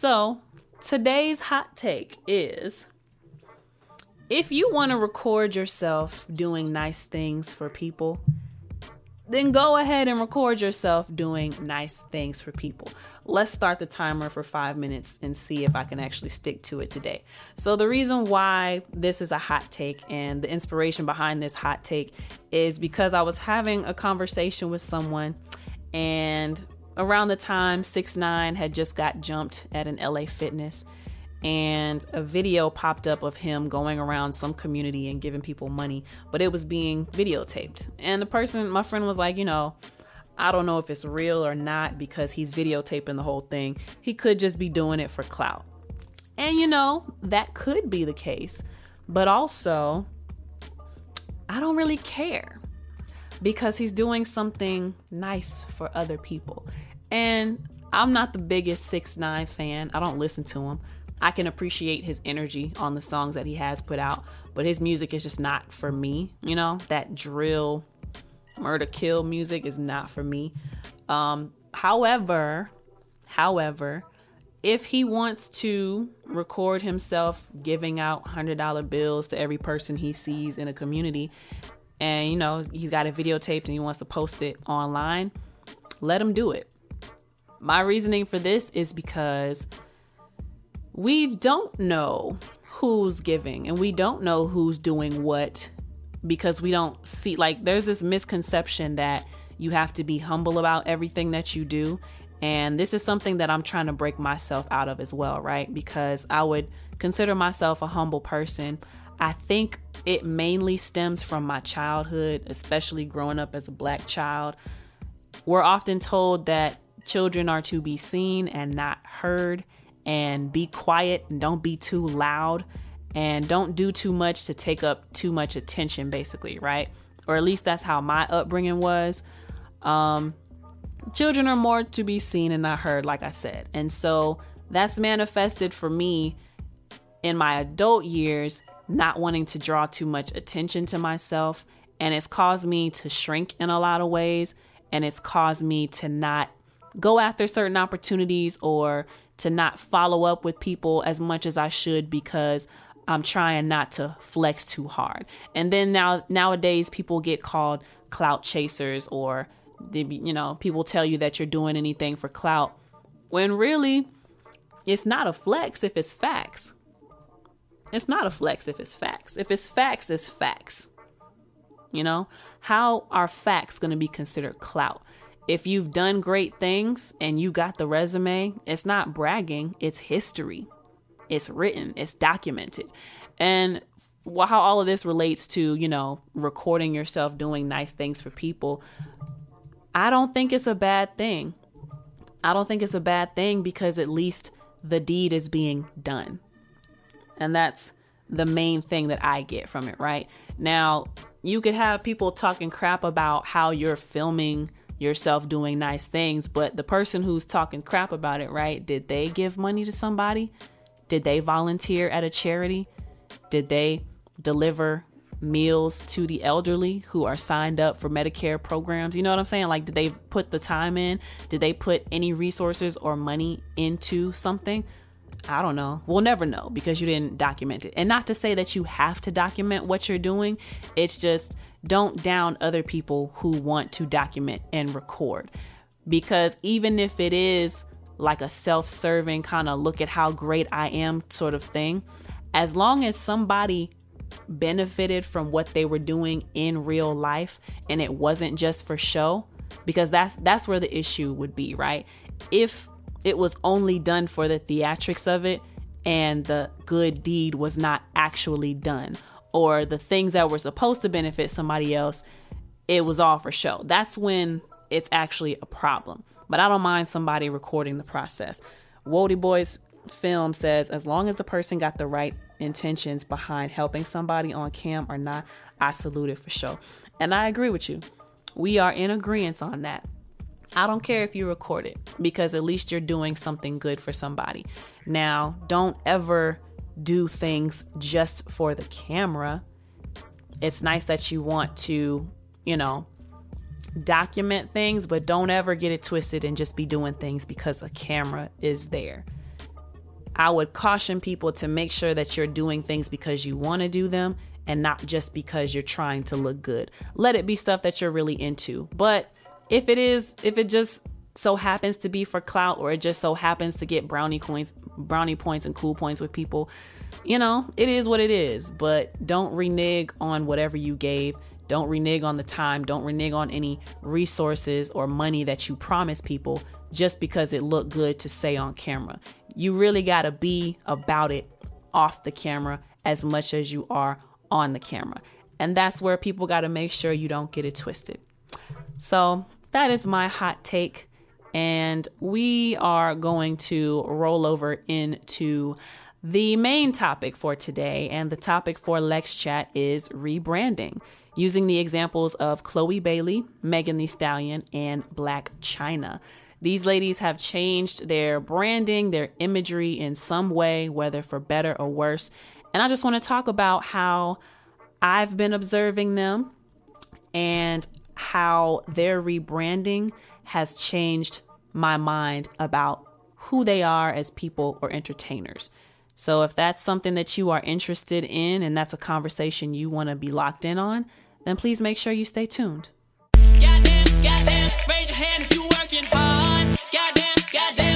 So, today's hot take is if you want to record yourself doing nice things for people, then go ahead and record yourself doing nice things for people. Let's start the timer for five minutes and see if I can actually stick to it today. So, the reason why this is a hot take and the inspiration behind this hot take is because I was having a conversation with someone, and around the time 6 9 had just got jumped at an LA Fitness and a video popped up of him going around some community and giving people money, but it was being videotaped. And the person, my friend was like, you know, I don't know if it's real or not because he's videotaping the whole thing. He could just be doing it for clout. And you know, that could be the case. But also, I don't really care because he's doing something nice for other people. And I'm not the biggest 6 9 fan. I don't listen to him. I can appreciate his energy on the songs that he has put out, but his music is just not for me. You know, that drill, murder, kill music is not for me. Um, however, however, if he wants to record himself giving out $100 bills to every person he sees in a community, and you know, he's got it videotaped and he wants to post it online, let him do it. My reasoning for this is because we don't know who's giving and we don't know who's doing what because we don't see like there's this misconception that you have to be humble about everything that you do and this is something that I'm trying to break myself out of as well, right? Because I would consider myself a humble person. I think it mainly stems from my childhood, especially growing up as a black child. We're often told that children are to be seen and not heard and be quiet and don't be too loud and don't do too much to take up too much attention, basically, right? Or at least that's how my upbringing was. Um, children are more to be seen and not heard, like I said. And so that's manifested for me in my adult years, not wanting to draw too much attention to myself. And it's caused me to shrink in a lot of ways. And it's caused me to not go after certain opportunities or to not follow up with people as much as I should because I'm trying not to flex too hard. And then now nowadays people get called clout chasers or they, you know, people tell you that you're doing anything for clout when really it's not a flex if it's facts. It's not a flex if it's facts. If it's facts, it's facts. You know, how are facts going to be considered clout? If you've done great things and you got the resume, it's not bragging, it's history. It's written, it's documented. And how all of this relates to, you know, recording yourself doing nice things for people, I don't think it's a bad thing. I don't think it's a bad thing because at least the deed is being done. And that's the main thing that I get from it, right? Now, you could have people talking crap about how you're filming yourself doing nice things, but the person who's talking crap about it, right? Did they give money to somebody? Did they volunteer at a charity? Did they deliver meals to the elderly who are signed up for Medicare programs? You know what I'm saying? Like, did they put the time in? Did they put any resources or money into something? I don't know. We'll never know because you didn't document it. And not to say that you have to document what you're doing, it's just don't down other people who want to document and record. Because even if it is like a self serving kind of look at how great I am sort of thing, as long as somebody benefited from what they were doing in real life and it wasn't just for show, because that's that's where the issue would be, right? If it was only done for the theatrics of it and the good deed was not actually done or the things that were supposed to benefit somebody else, it was all for show. That's when it's actually a problem. But I don't mind somebody recording the process. Wody Boy's film says as long as the person got the right intentions behind helping somebody on cam or not, I salute it for sure. And I agree with you. We are in agreement on that. I don't care if you record it because at least you're doing something good for somebody. Now, don't ever do things just for the camera. It's nice that you want to, you know, document things, but don't ever get it twisted and just be doing things because a camera is there. I would caution people to make sure that you're doing things because you want to do them and not just because you're trying to look good. Let it be stuff that you're really into. But if it is, if it just so happens to be for clout or it just so happens to get brownie coins, brownie points and cool points with people, you know, it is what it is. But don't renege on whatever you gave. Don't renege on the time. Don't renege on any resources or money that you promise people just because it looked good to say on camera. You really got to be about it off the camera as much as you are on the camera. And that's where people got to make sure you don't get it twisted. So that is my hot take. And we are going to roll over into the main topic for today. And the topic for Lex Chat is rebranding, using the examples of Chloe Bailey, Megan Thee Stallion, and Blac Chyna. These ladies have changed their branding, their imagery in some way, whether for better or worse. And I just want to talk about how I've been observing them and how their rebranding has changed my mind about who they are as people or entertainers. So if that's something that you are interested in and that's a conversation you want to be locked in on, then please make sure you stay tuned. Goddamn, goddamn.